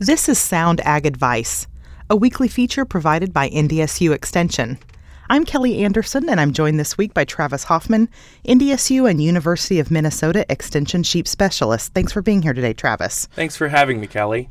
This is Sound Ag Advice, a weekly feature provided by NDSU Extension. I'm Kelly Anderson, and I'm joined this week by Travis Hoffman, NDSU and University of Minnesota Extension Sheep Specialist. Thanks for being here today, Travis. Thanks for having me, Kelly.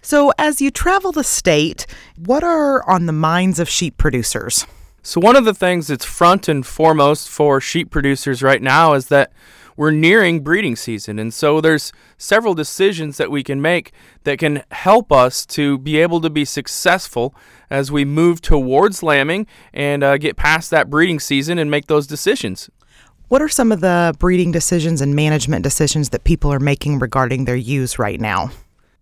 So, as you travel the state, what are on the minds of sheep producers? So, one of the things that's front and foremost for sheep producers right now is that we're nearing breeding season. And so there's several decisions that we can make that can help us to be able to be successful as we move towards lambing and uh, get past that breeding season and make those decisions. What are some of the breeding decisions and management decisions that people are making regarding their ewes right now?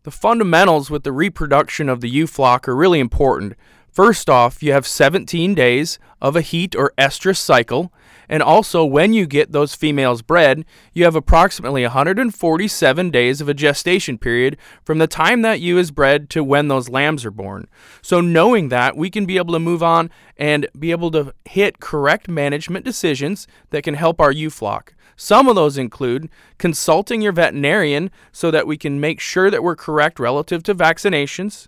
The fundamentals with the reproduction of the ewe flock are really important. First off, you have 17 days of a heat or estrus cycle, and also when you get those females bred, you have approximately 147 days of a gestation period from the time that ewe is bred to when those lambs are born. So knowing that, we can be able to move on and be able to hit correct management decisions that can help our ewe flock. Some of those include consulting your veterinarian so that we can make sure that we're correct relative to vaccinations,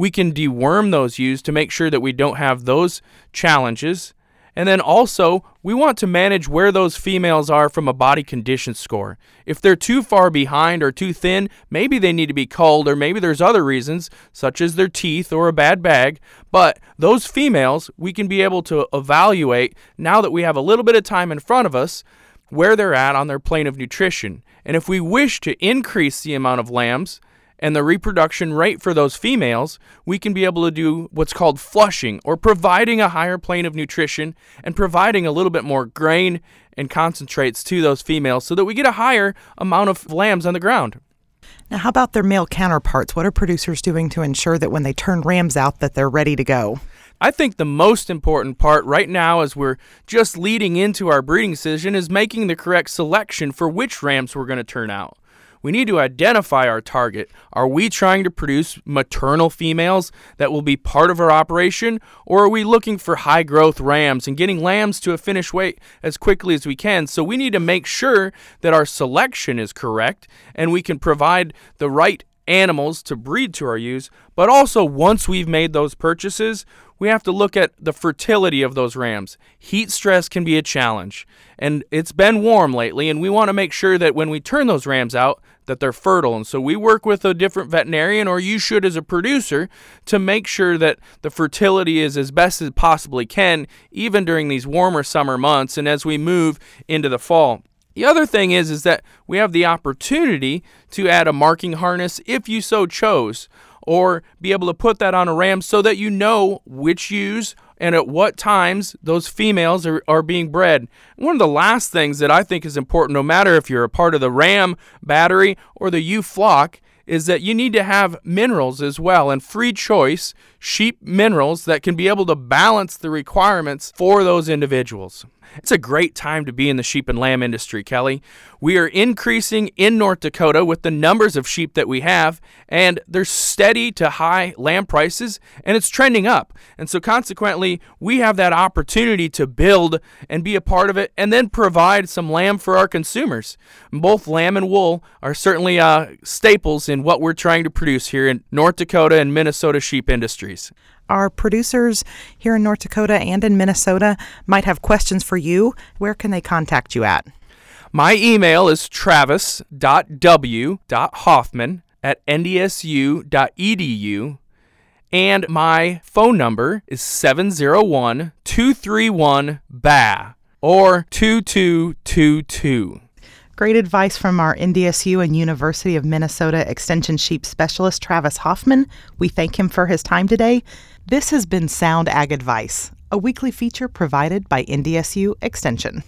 we can deworm those ewes to make sure that we don't have those challenges. And then also, we want to manage where those females are from a body condition score. If they're too far behind or too thin, maybe they need to be culled, or maybe there's other reasons, such as their teeth or a bad bag. But those females, we can be able to evaluate now that we have a little bit of time in front of us where they're at on their plane of nutrition. And if we wish to increase the amount of lambs, and the reproduction rate for those females, we can be able to do what's called flushing or providing a higher plane of nutrition and providing a little bit more grain and concentrates to those females so that we get a higher amount of lambs on the ground. Now, how about their male counterparts? What are producers doing to ensure that when they turn rams out that they're ready to go? I think the most important part right now as we're just leading into our breeding season is making the correct selection for which rams we're going to turn out we need to identify our target. Are we trying to produce maternal females that will be part of our operation, or are we looking for high growth rams and getting lambs to a finished weight as quickly as we can? So we need to make sure that our selection is correct and we can provide the right animals to breed to our ewes, but also once we've made those purchases, we have to look at the fertility of those rams. Heat stress can be a challenge, and it's been warm lately, and we want to make sure that when we turn those rams out, that they're fertile. And so we work with a different veterinarian, or you should as a producer, to make sure that the fertility is as best as possibly can, even during these warmer summer months and as we move into the fall. The other thing is is that we have the opportunity to add a marking harness if you so chose or be able to put that on a ram so that you know which ewes and at what times those females are, are being bred. One of the last things that I think is important, no matter if you're a part of the ram battery or the ewe flock, is that you need to have minerals as well and free choice sheep minerals that can be able to balance the requirements for those individuals. It's a great time to be in the sheep and lamb industry, Kelly. We are increasing in North Dakota with the numbers of sheep that we have, and they're steady to high lamb prices, and it's trending up. And so, consequently, we have that opportunity to build and be a part of it, and then provide some lamb for our consumers. Both lamb and wool are certainly uh, staples in what we're trying to produce here in North Dakota and Minnesota sheep industries our producers here in North Dakota and in Minnesota might have questions for you, where can they contact you at? My email is travis.w.hoffman at ndsu.edu. And my phone number is 701 231 BA or 2222. Great advice from our NDSU and University of Minnesota Extension Sheep Specialist, Travis Hoffman. We thank him for his time today. This has been Sound Ag Advice, a weekly feature provided by NDSU Extension.